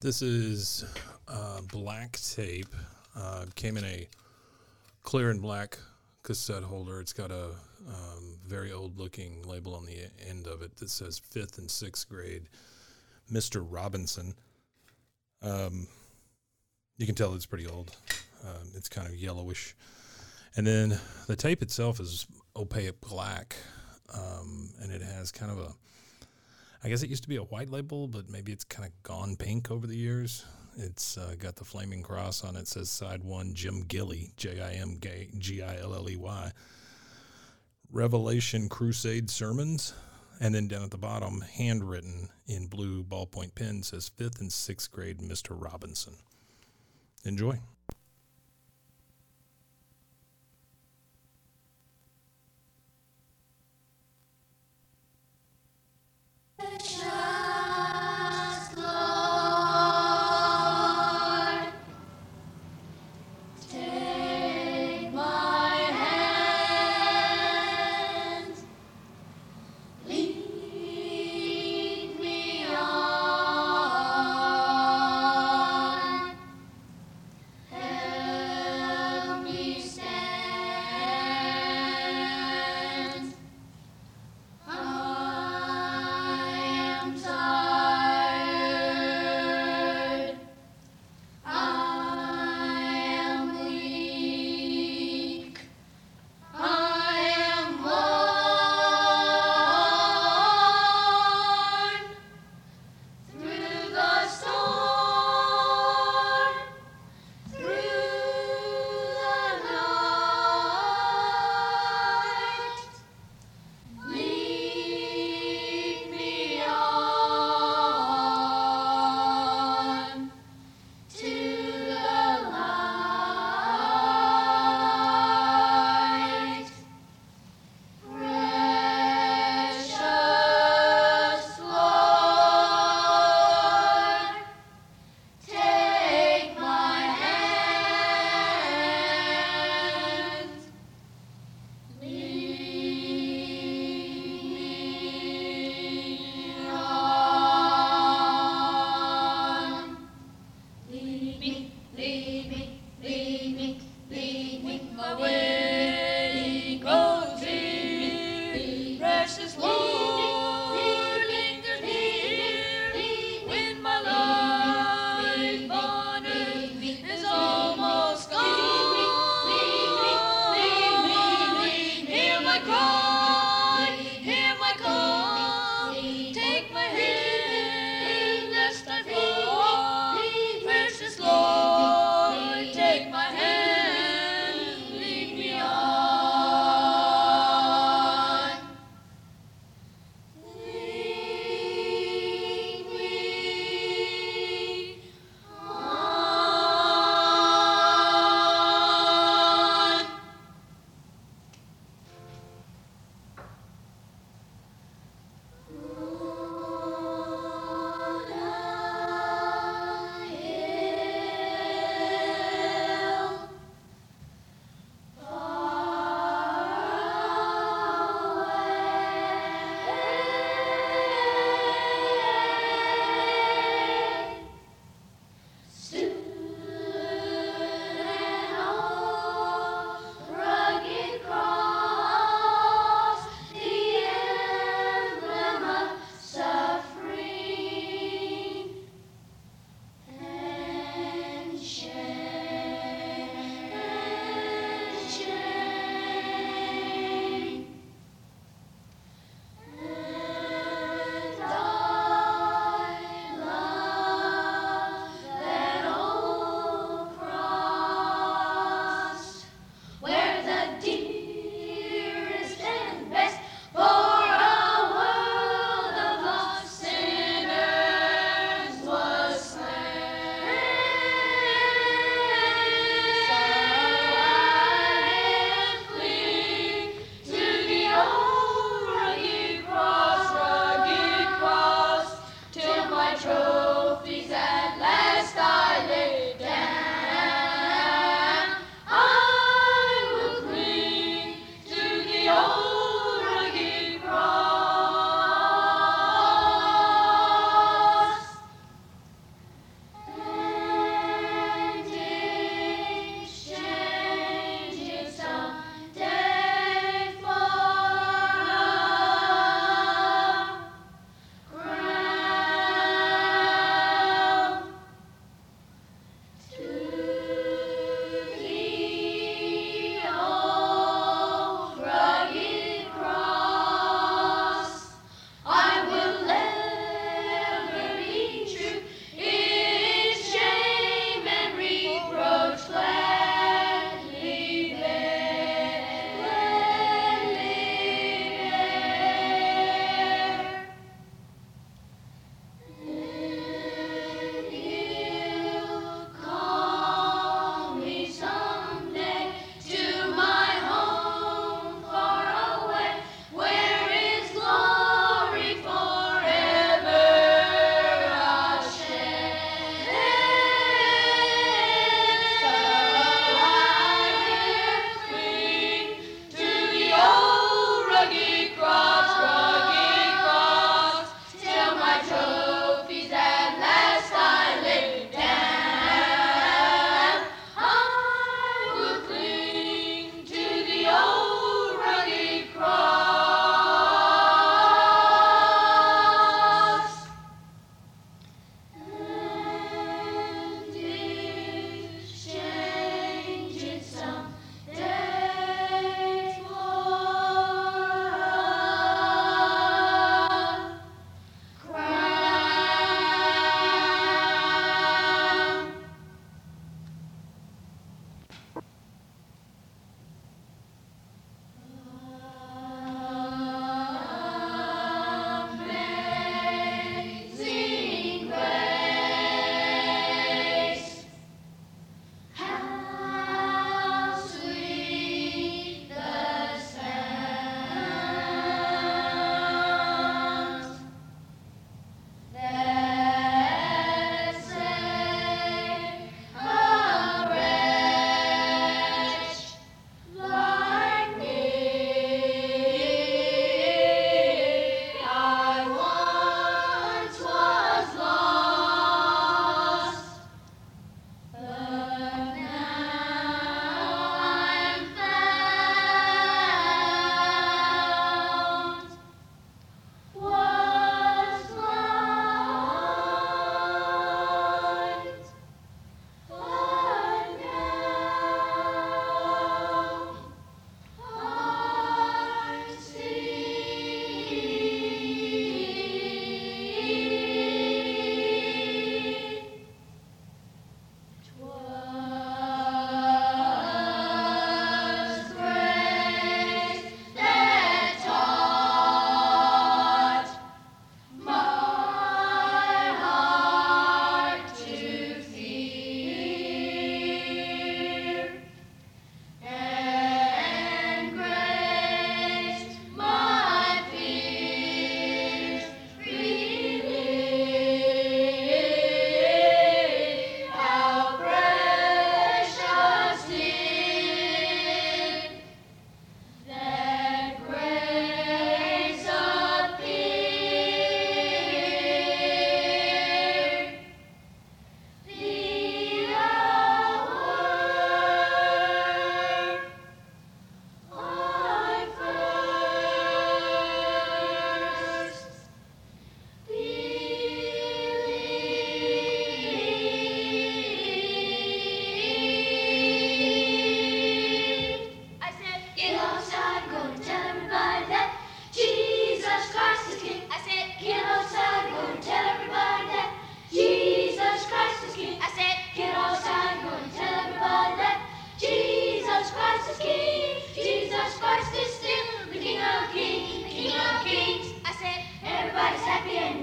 This is uh, black tape. Uh, came in a clear and black cassette holder. It's got a um, very old looking label on the end of it that says fifth and sixth grade, Mr. Robinson. Um, you can tell it's pretty old. Um, it's kind of yellowish. And then the tape itself is opaque black, um, and it has kind of a I guess it used to be a white label, but maybe it's kind of gone pink over the years. It's uh, got the flaming cross on it. Says side one, Jim Gilley, J I M G I L L E Y. Revelation Crusade Sermons. And then down at the bottom, handwritten in blue ballpoint pen, says fifth and sixth grade Mr. Robinson. Enjoy.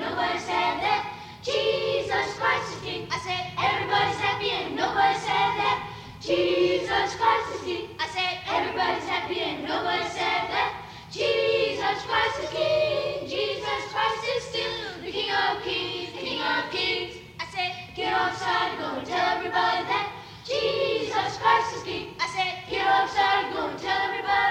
nobody said that. Jesus Christ is King. I said, everybody's happy and nobody said that. Jesus Christ is King. I said, everybody's happy and nobody said that. Jesus Christ is King. Jesus Christ is still the King of Kings, King of Kings. I said, get outside and go and tell everybody that. Jesus Christ is King. I said, get outside and go and tell everybody.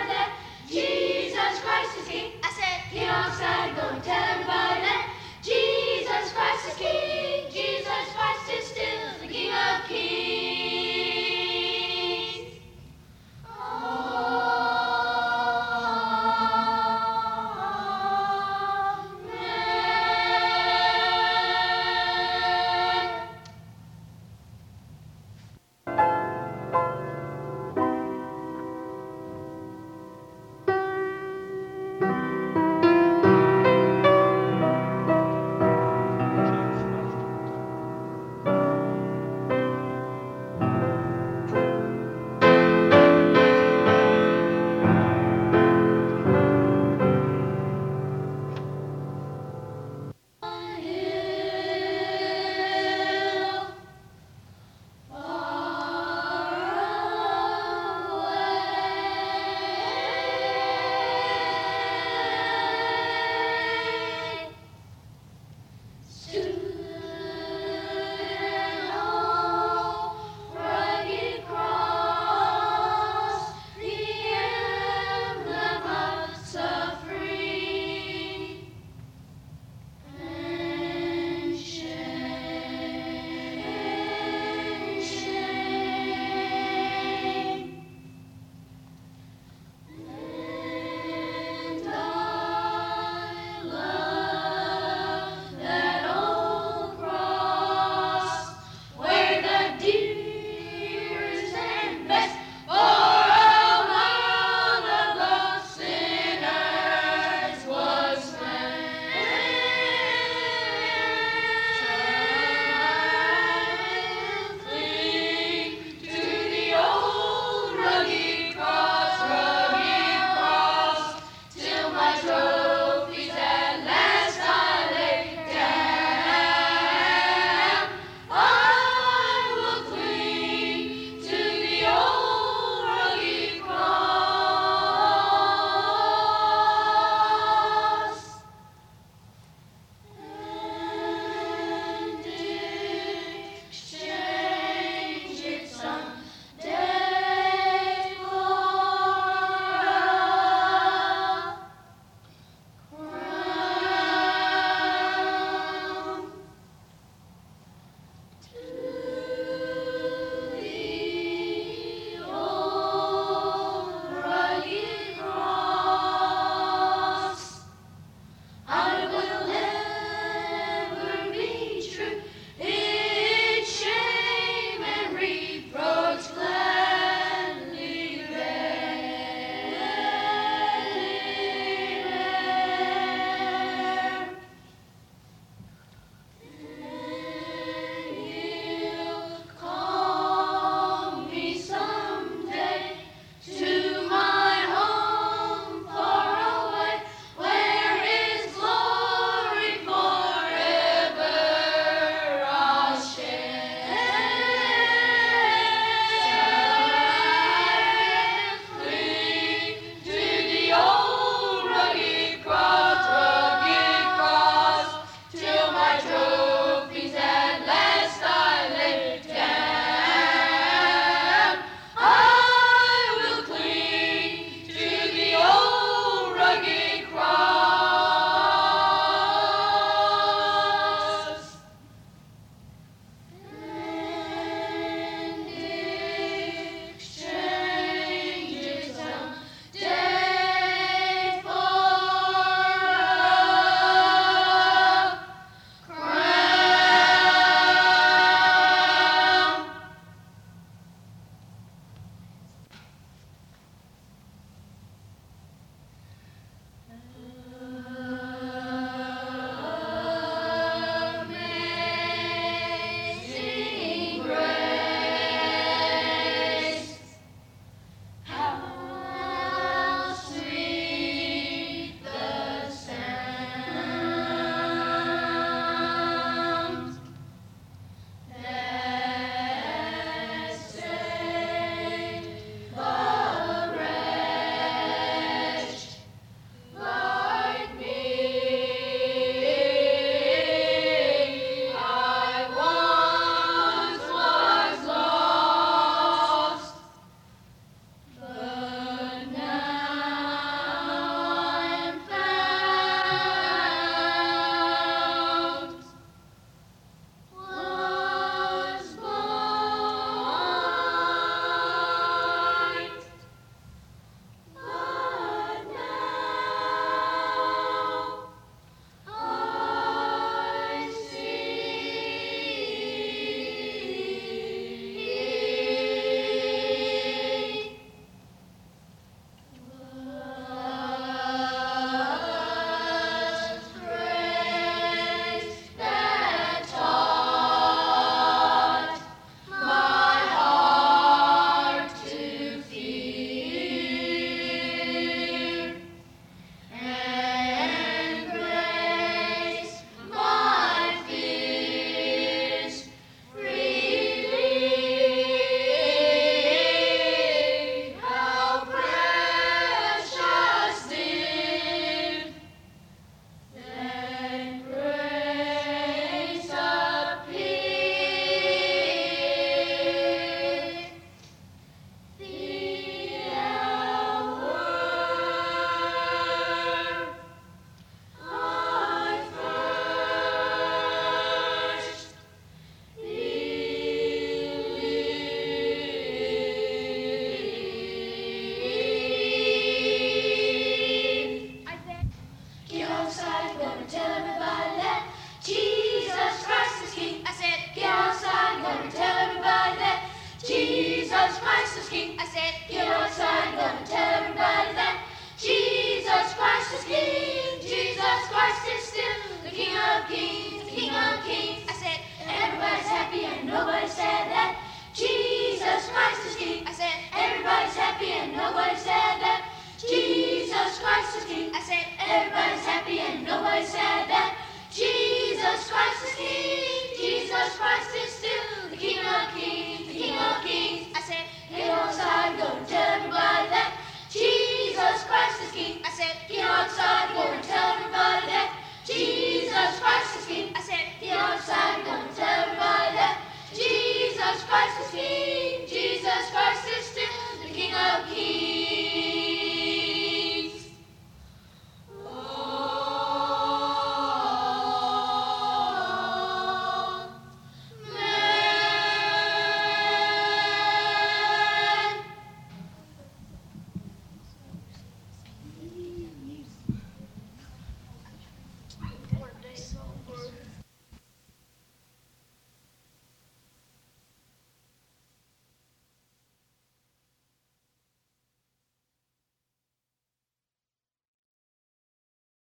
Christ is King, Jesus Christ is still the King of Kings.